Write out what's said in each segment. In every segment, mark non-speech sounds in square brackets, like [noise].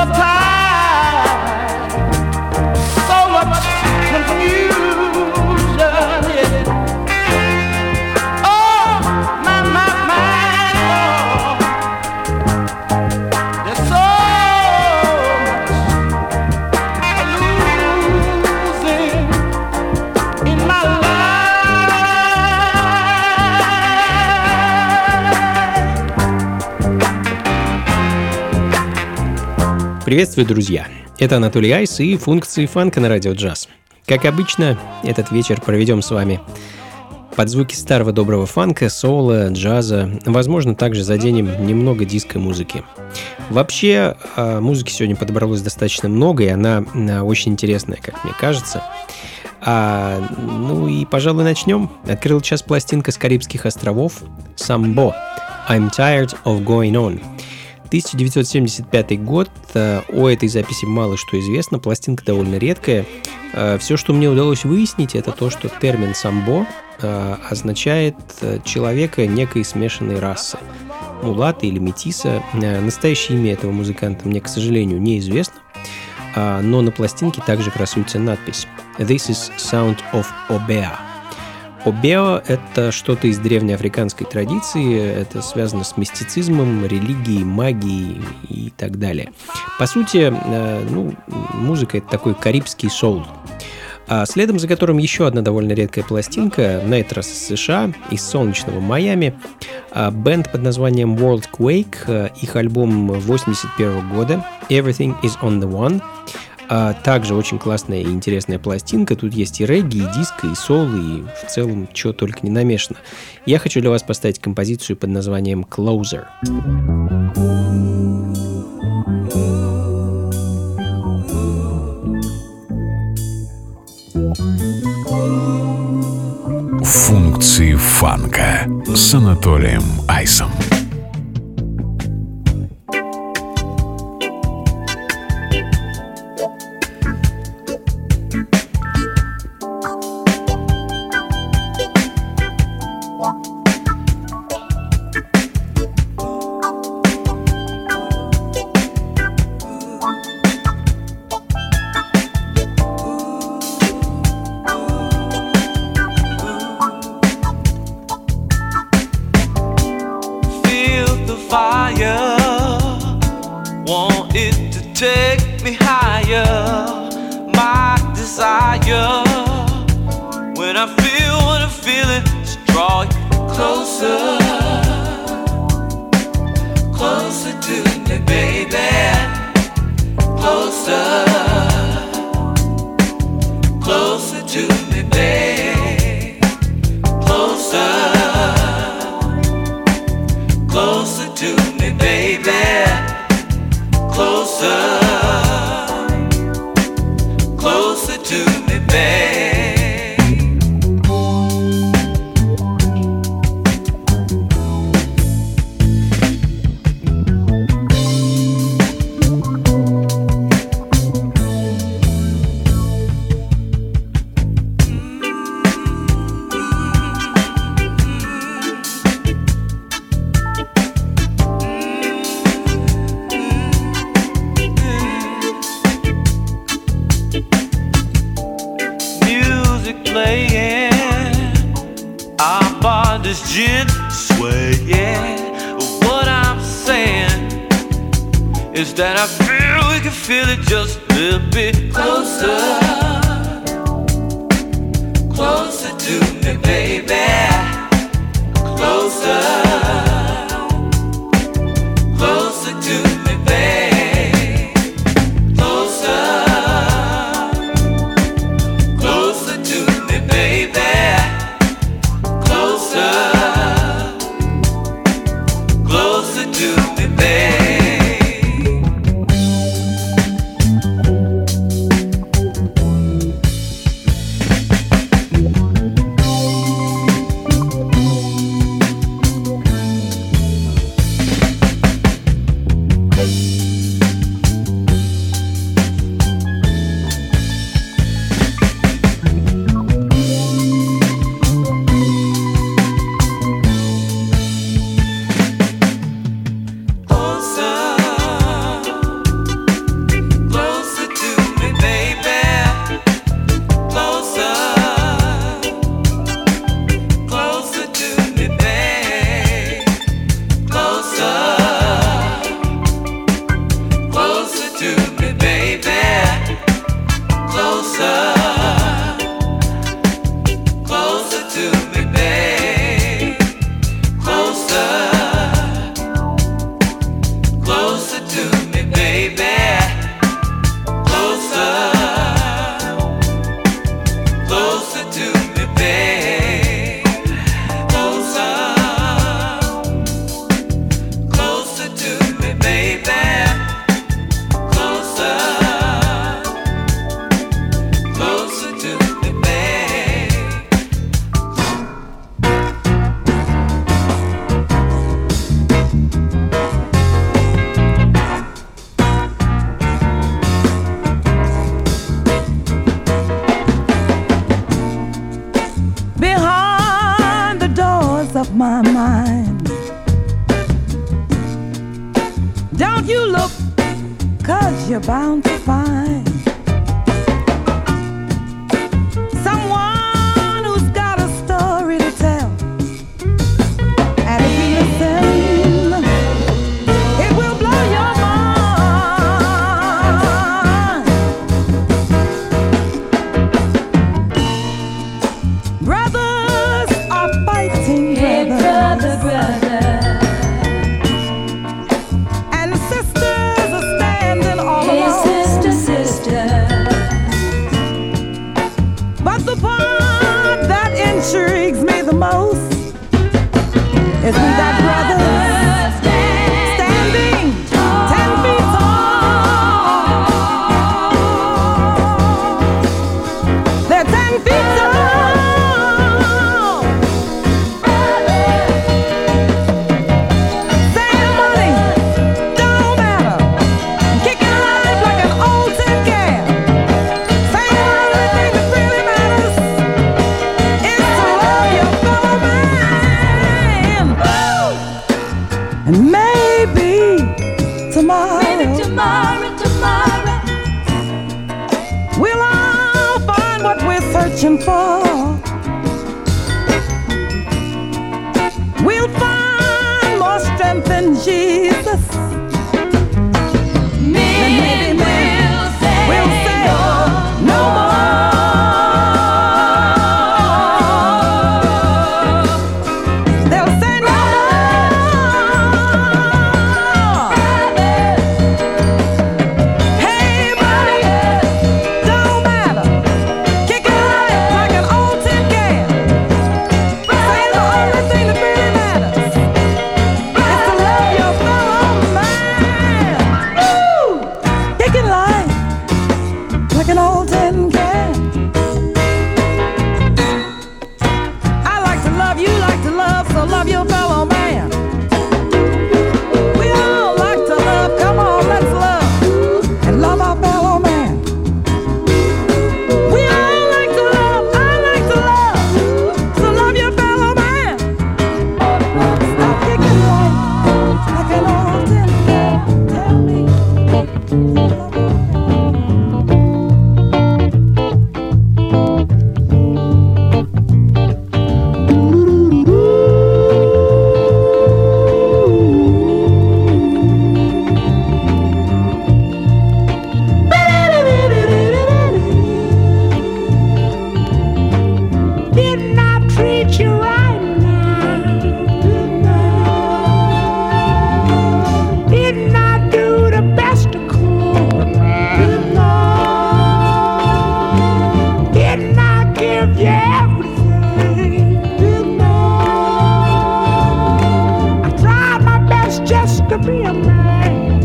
of time. Приветствую, друзья! Это Анатолий Айс и функции фанка на радио джаз. Как обычно, этот вечер проведем с вами под звуки старого доброго фанка, соло, джаза. Возможно, также заденем немного диско-музыки. Вообще, а, музыки сегодня подобралось достаточно много, и она а, очень интересная, как мне кажется. А, ну и, пожалуй, начнем. Открыл час пластинка с Карибских островов «Самбо» «I'm tired of going on». 1975 год. Э, о этой записи мало что известно, пластинка довольно редкая. Э, Все, что мне удалось выяснить, это то, что термин «самбо» э, означает человека некой смешанной расы. Мулата или метиса. Настоящее имя этого музыканта мне, к сожалению, неизвестно. Но на пластинке также красуется надпись «This is Sound of Obea». Обео — это что-то из древнеафриканской традиции, это связано с мистицизмом, религией, магией и так далее. По сути, э, ну, музыка — это такой карибский соул. А следом за которым еще одна довольно редкая пластинка, на этот раз из США, из солнечного Майами, а, бенд под названием World Quake, э, их альбом 81 года «Everything is on the One», а также очень классная и интересная пластинка. Тут есть и регги, и диско, и сол, и в целом чего только не намешано. Я хочу для вас поставить композицию под названием Closer. Функции фанка с Анатолием Айсом. gent's. Yeah, what I'm saying is that I feel we can feel it just a little bit closer. Closer to me, baby. Closer. searching for to be a man.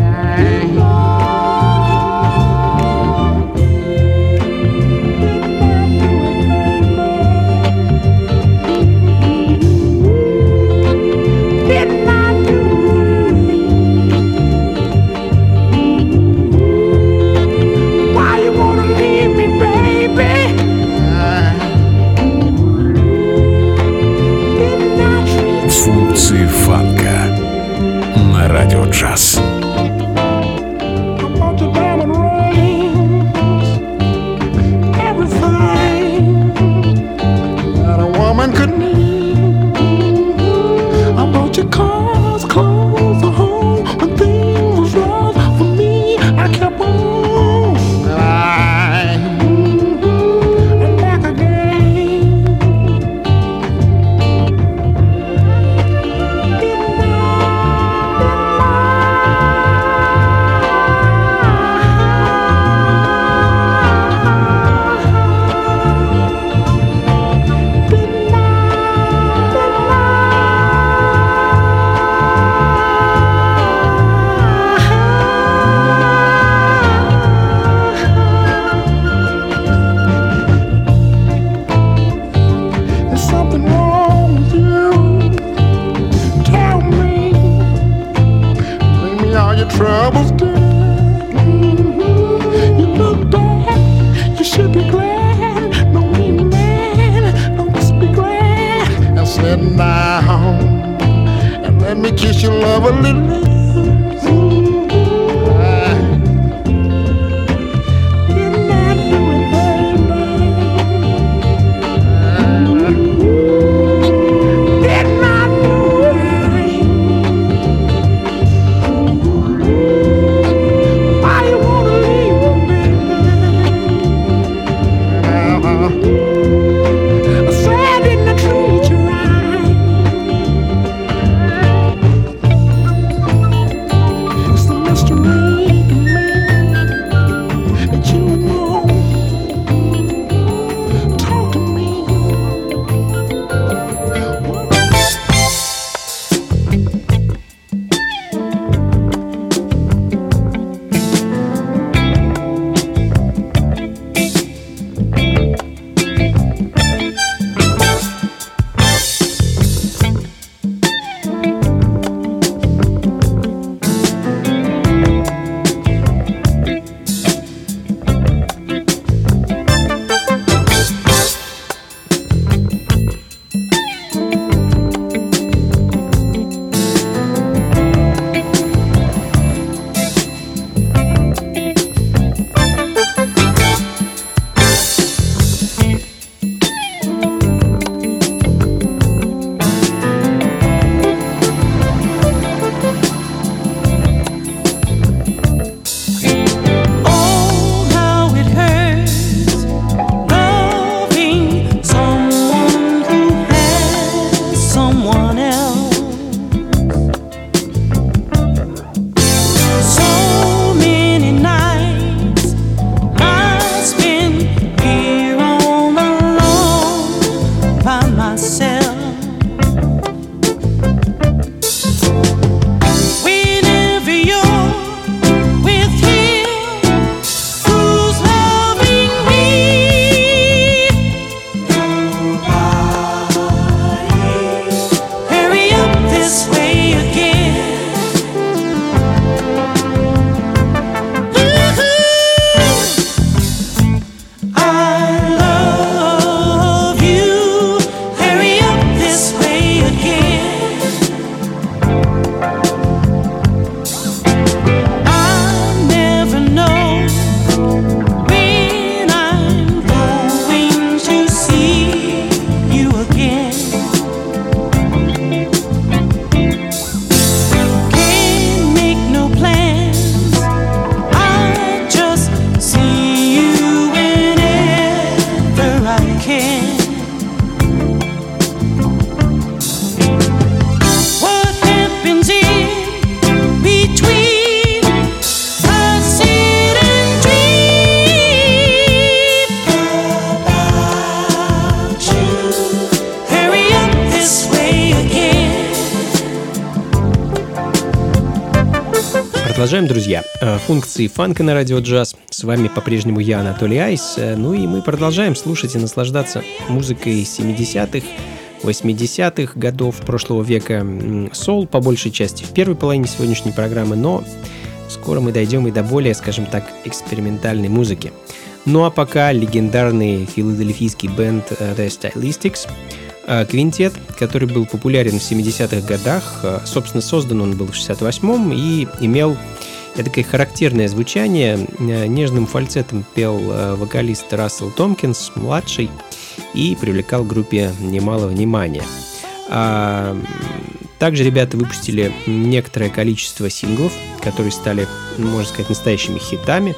Функции фанка на радио джаз. С вами по-прежнему я, Анатолий Айс. Э, ну и мы продолжаем слушать и наслаждаться музыкой 70-х, 80-х годов прошлого века. Сол, по большей части, в первой половине сегодняшней программы, но скоро мы дойдем и до более, скажем так, экспериментальной музыки. Ну а пока легендарный филадельфийский бенд э, The Stylistics – Э, квинтет, который был популярен в 70-х годах. Э, собственно, создан он был в 68-м и имел такое характерное звучание. Э, нежным фальцетом пел вокалист Рассел Томпкинс, младший, и привлекал группе немало внимания. А, также ребята выпустили некоторое количество синглов, которые стали, можно сказать, настоящими хитами.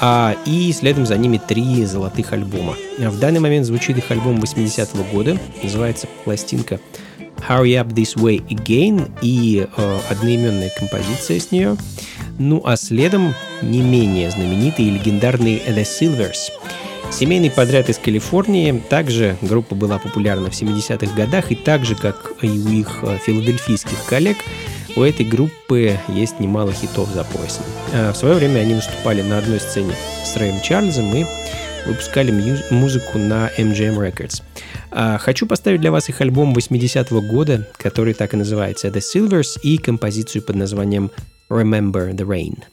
А, и следом за ними три золотых альбома. В данный момент звучит их альбом 80-го года, называется пластинка Hurry Up This Way Again и э, одноименная композиция с нее. Ну а следом не менее знаменитый и легендарный The Silvers. Семейный подряд из Калифорнии. Также группа была популярна в 70-х годах и так же, как и у их э, филадельфийских коллег, у этой группы есть немало хитов за поясом. А, в свое время они выступали на одной сцене с Рэем Чарльзом и выпускали музыку на MGM Records. А, хочу поставить для вас их альбом 80-го года, который так и называется The Silvers, и композицию под названием Remember the Rain.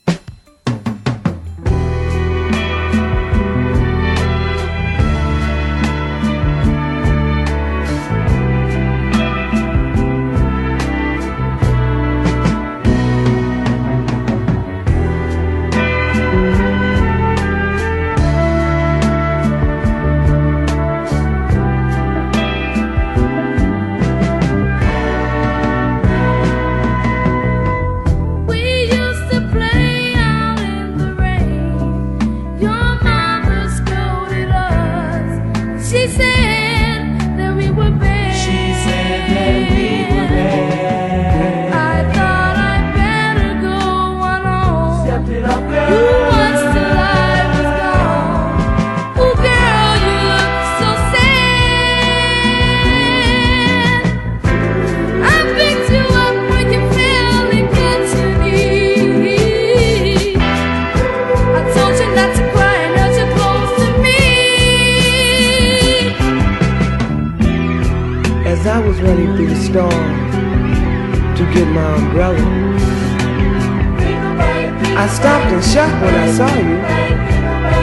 store to get my umbrella. I stopped in shock when I saw you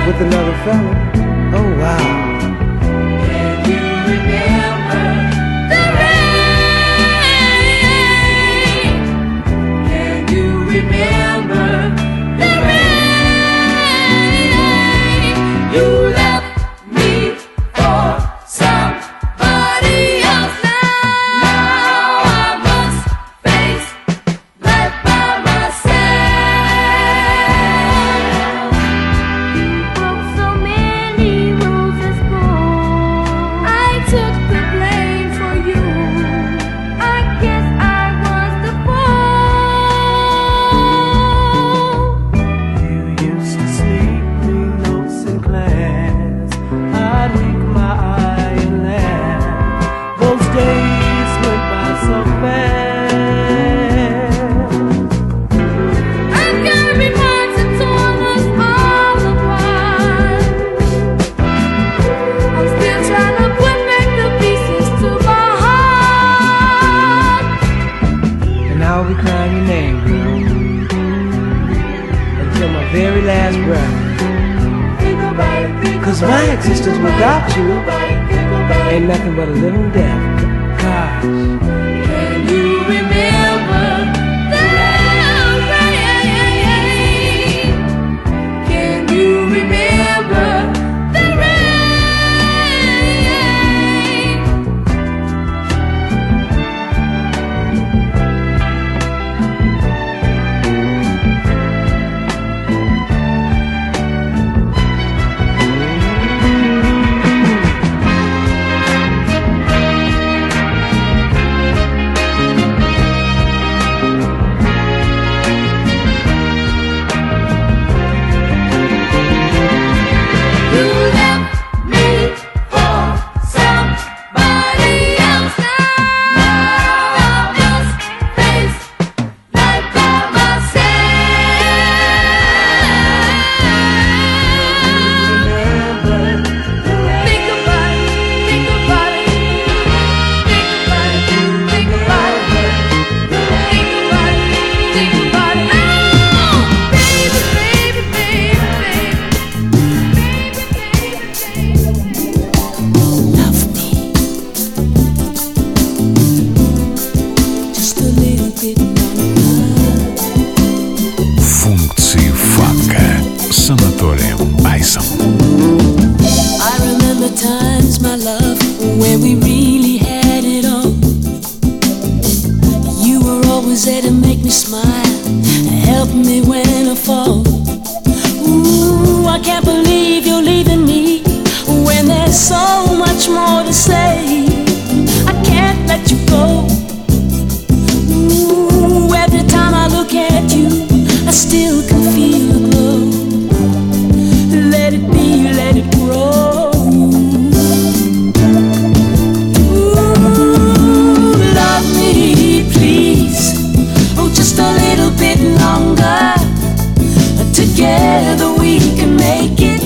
with another fellow. Oh wow. Remember Together we can make it.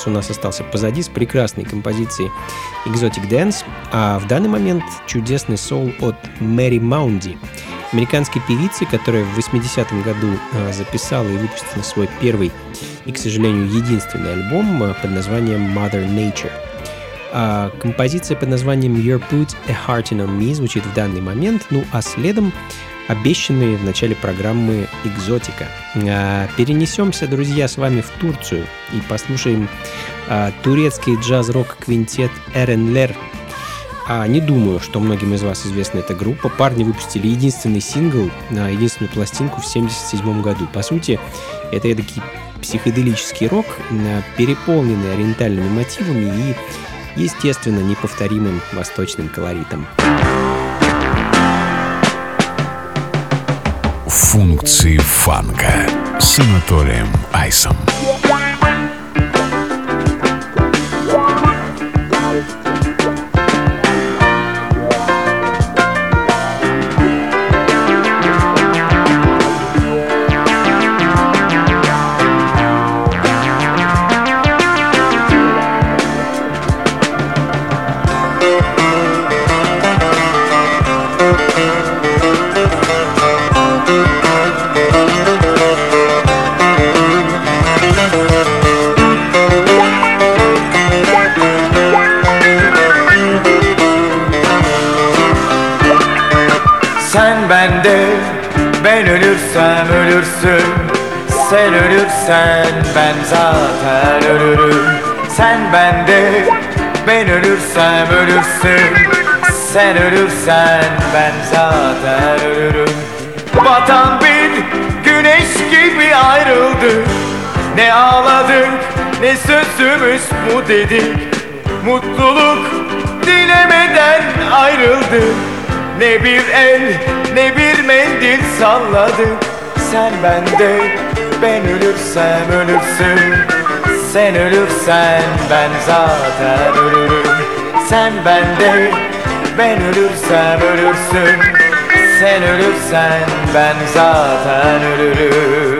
Айрс у нас остался позади с прекрасной композицией Exotic Dance, а в данный момент чудесный соул от Мэри Маунди, американской певицы, которая в 80-м году а, записала и выпустила свой первый и, к сожалению, единственный альбом а, под названием Mother Nature. А композиция под названием Your Put a Heart in on Me звучит в данный момент, ну а следом обещанные в начале программы «Экзотика». А, перенесемся, друзья, с вами в Турцию и послушаем турецкий джаз-рок квинтет Эренлер. А, не думаю, что многим из вас известна эта группа. Парни выпустили единственный сингл, а, единственную пластинку в 1977 году. По сути, это эдакий психоделический рок, а, переполненный ориентальными мотивами и, естественно, неповторимым восточным колоритом. Функции фанка с Анатолием Айсом. Sen ölürsen ben zaten ölürüm. Sen bende ben ölürsem ölürsün. Sen ölürsen ben zaten ölürüm. Vatan bir güneş gibi ayrıldı. Ne ağladık ne sözümüz bu dedik. Mutluluk dilemeden ayrıldık ne bir el ne bir mendil salladık Sen bende ben ölürsem ölürsün. Sen ölürsen ben zaten ölürüm. Sen bende ben ölürsem ölürsün. Sen ölürsen ben zaten ölürüm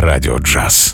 радио джаз.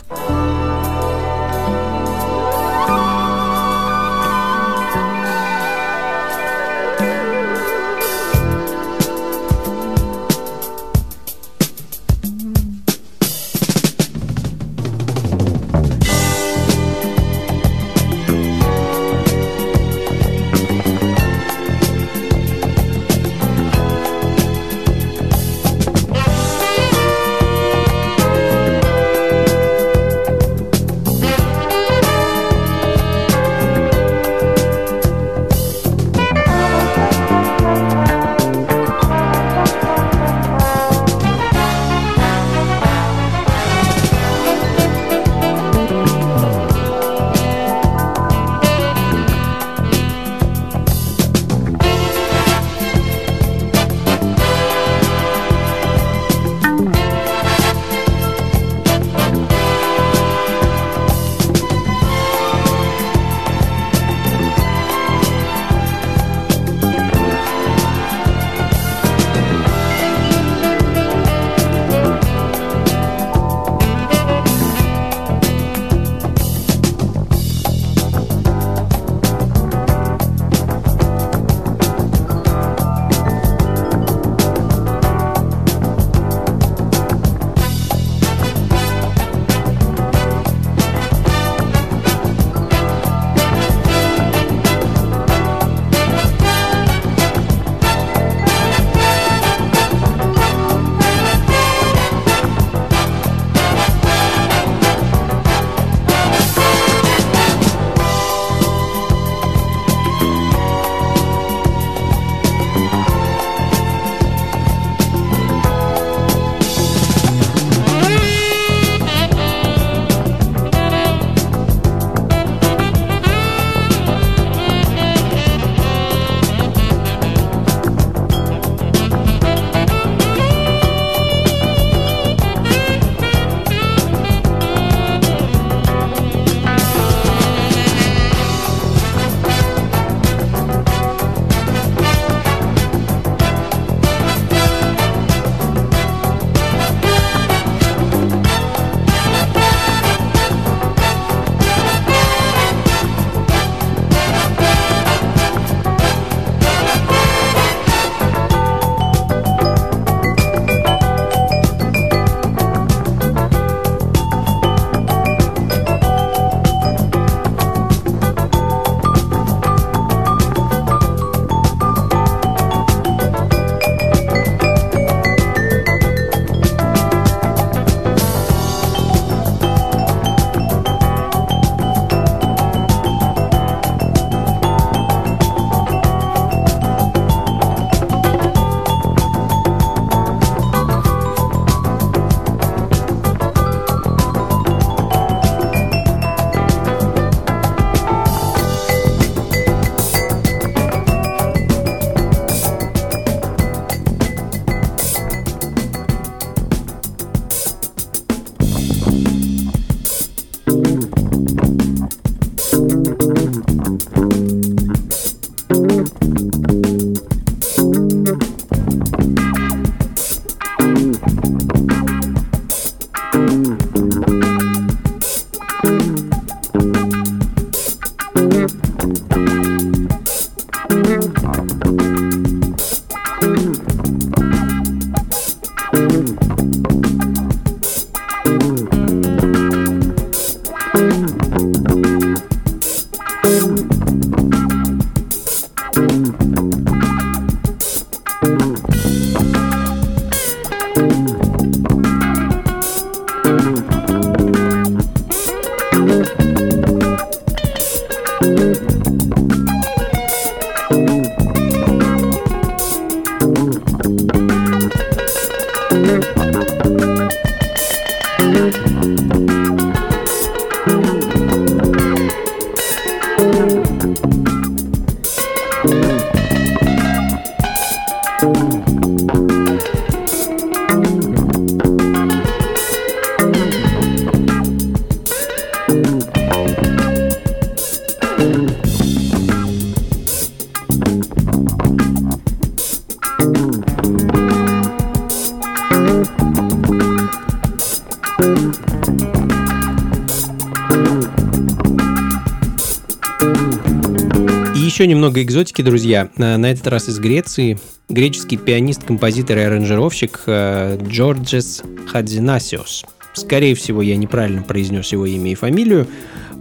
Немного экзотики, друзья. На этот раз из Греции. Греческий пианист, композитор и аранжировщик э, Джорджес Хадзинасиос. Скорее всего, я неправильно произнес его имя и фамилию.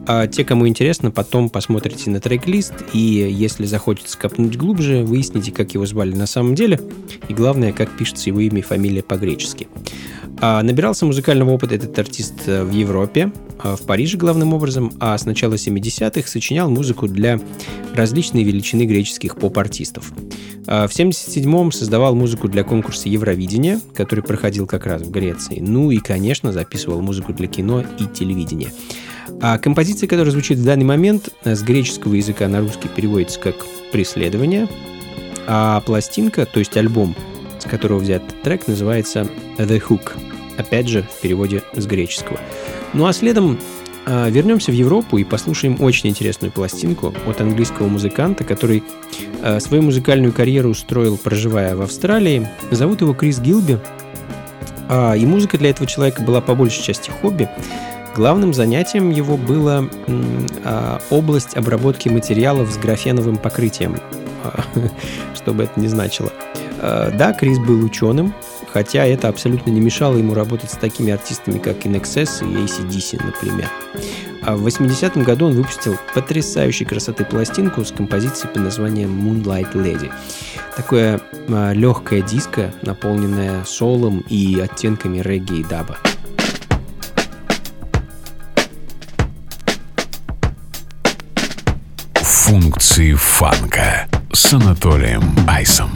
А те, кому интересно, потом посмотрите на трек-лист, и если захочется копнуть глубже, выясните, как его звали на самом деле, и главное, как пишется его имя и фамилия по-гречески. А, набирался музыкального опыта этот артист э, в Европе, а, в Париже главным образом, а с начала 70-х сочинял музыку для различной величины греческих поп-артистов. А, В 77-м создавал музыку для конкурса Евровидения, который проходил как раз в Греции. Ну и, конечно, записывал музыку для кино и телевидения. А композиция, которая звучит в данный момент, э, с греческого языка на русский переводится как «преследование», а пластинка, то есть альбом, с которого взят трек, называется «The Hook». Опять же, в переводе с греческого. Ну а следом а, вернемся в Европу и послушаем очень интересную пластинку от английского музыканта, который а, свою музыкальную карьеру устроил, проживая в Австралии. Зовут его Крис Гилби. А, и музыка для этого человека была по большей части хобби. Главным занятием его было м, а, область обработки материалов с графеновым покрытием, [laughs] что бы это ни значило. Да, Крис был ученым, хотя это абсолютно не мешало ему работать с такими артистами, как InXS и ACDC, например. А в 80-м году он выпустил потрясающей красоты пластинку с композицией под названием Moonlight Lady. Такое а, легкое диско, наполненное солом и оттенками регги и даба. Функции фанка с Анатолием Айсом.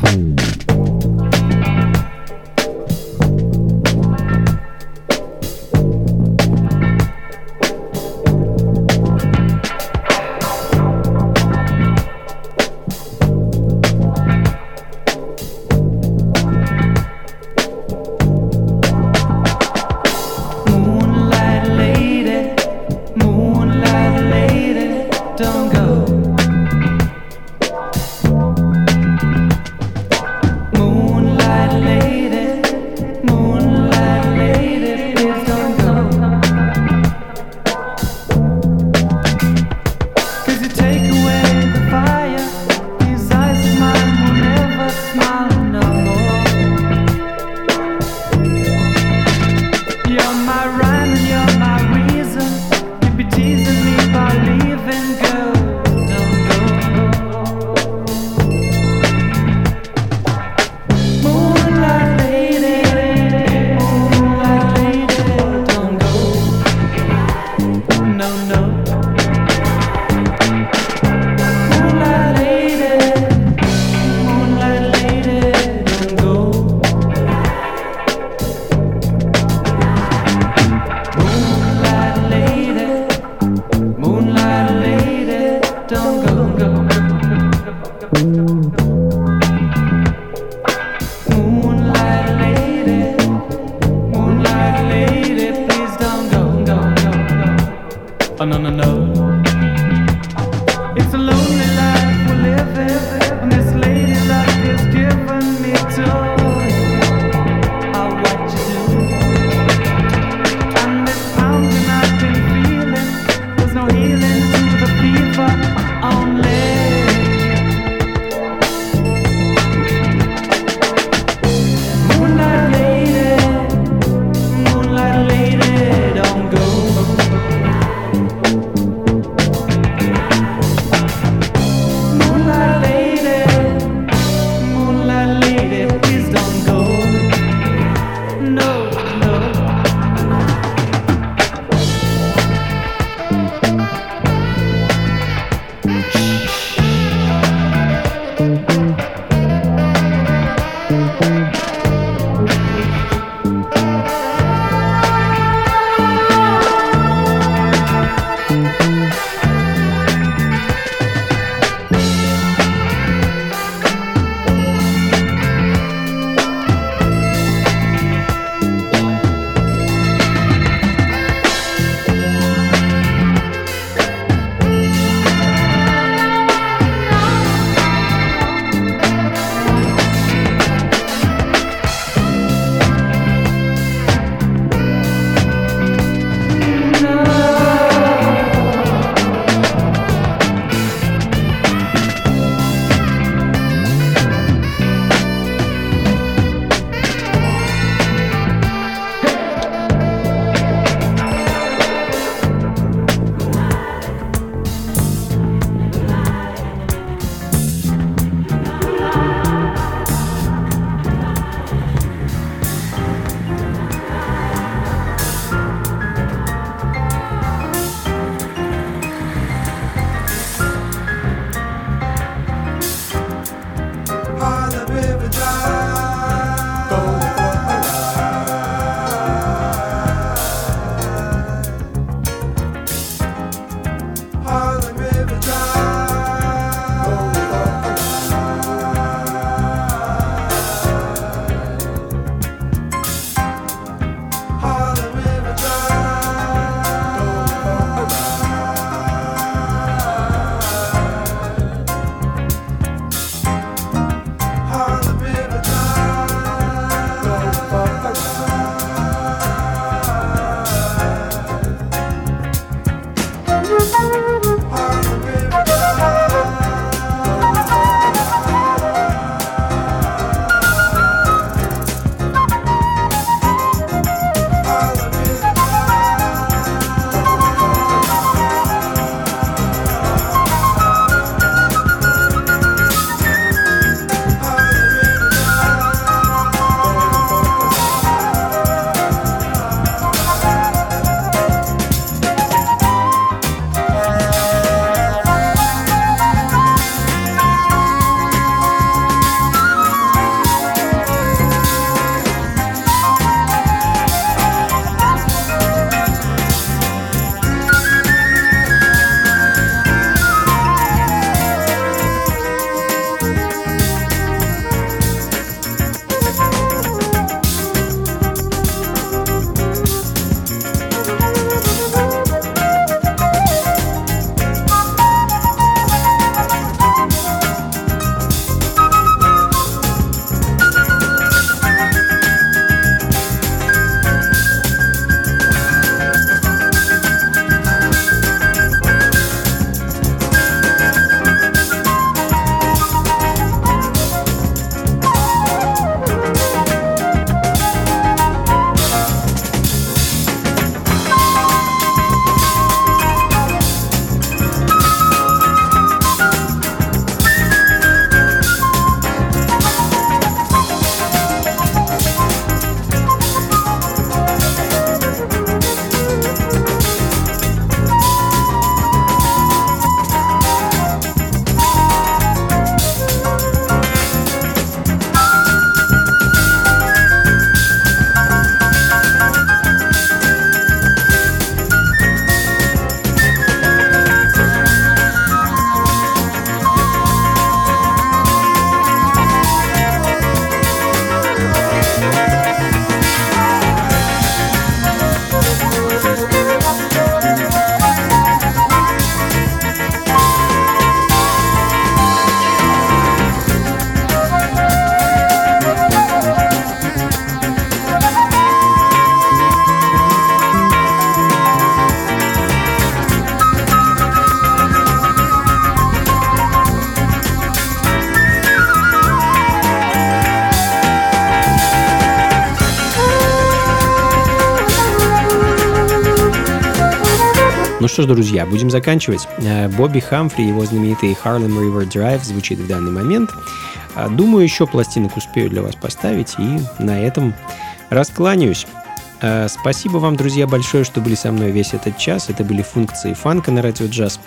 Ну что ж, друзья, будем заканчивать. Э, Бобби Хамфри и его знаменитый Harlem River Drive звучит в данный момент. А, думаю, еще пластинок успею для вас поставить, и на этом раскланяюсь. Э, спасибо вам, друзья, большое, что были со мной весь этот час. Это были функции фанка на радио джаз.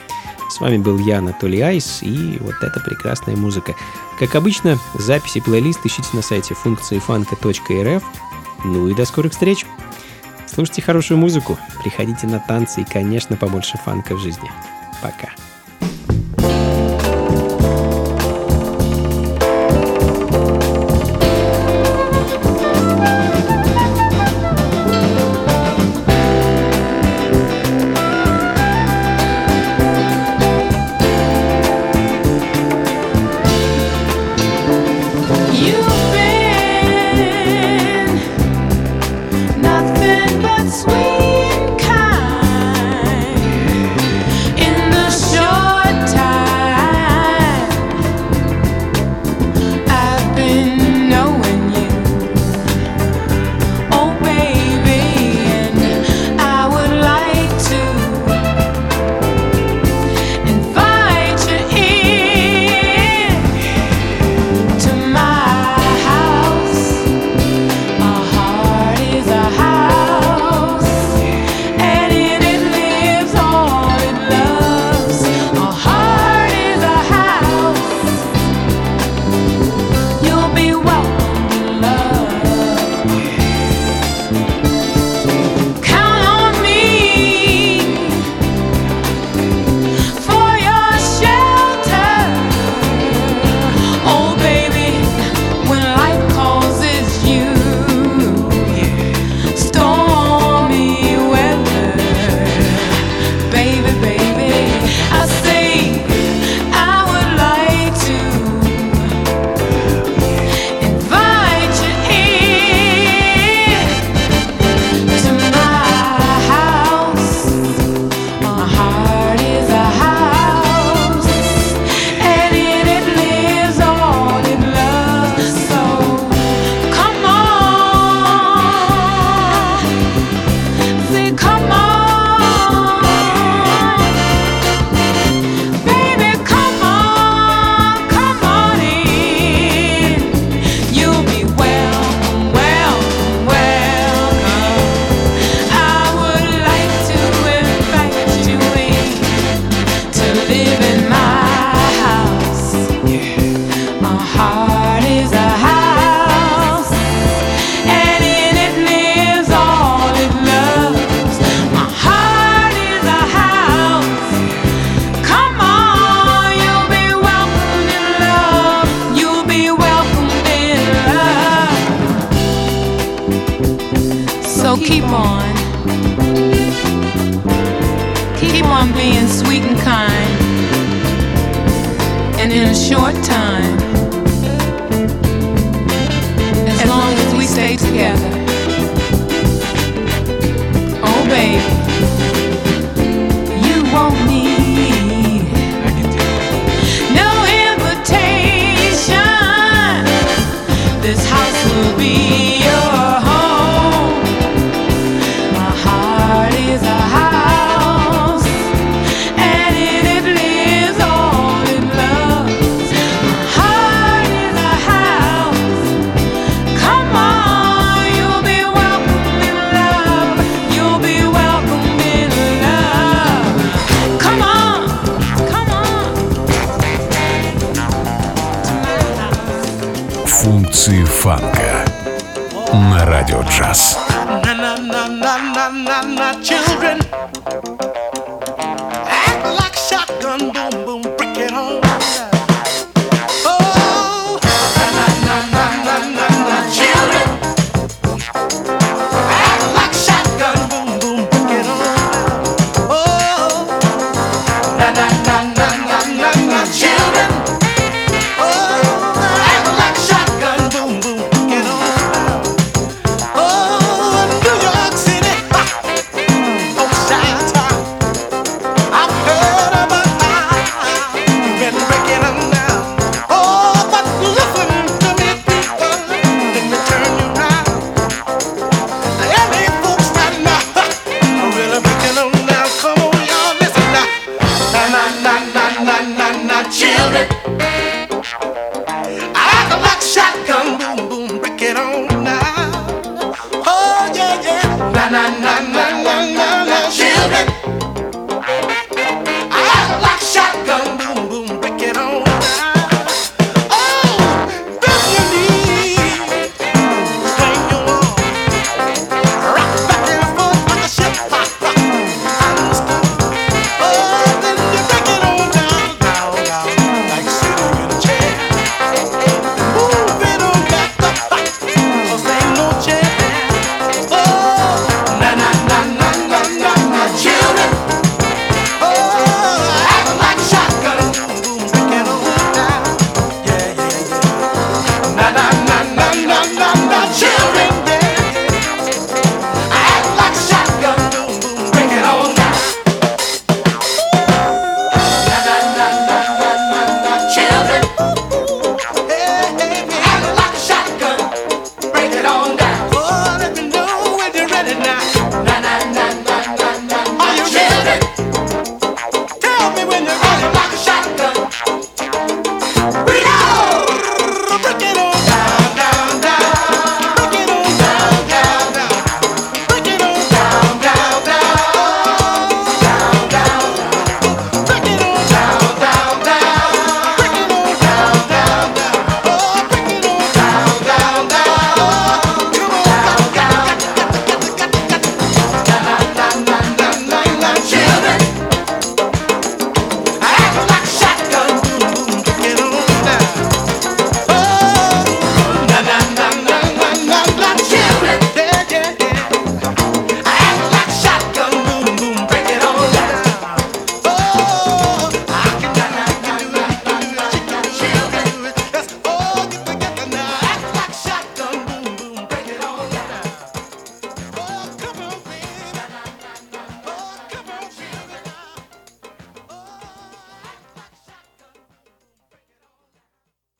С вами был я, Анатолий Айс, и вот эта прекрасная музыка. Как обычно, записи плейлист ищите на сайте функциифанка.рф. Ну и до скорых встреч! Слушайте хорошую музыку, приходите на танцы и, конечно, побольше фанка в жизни.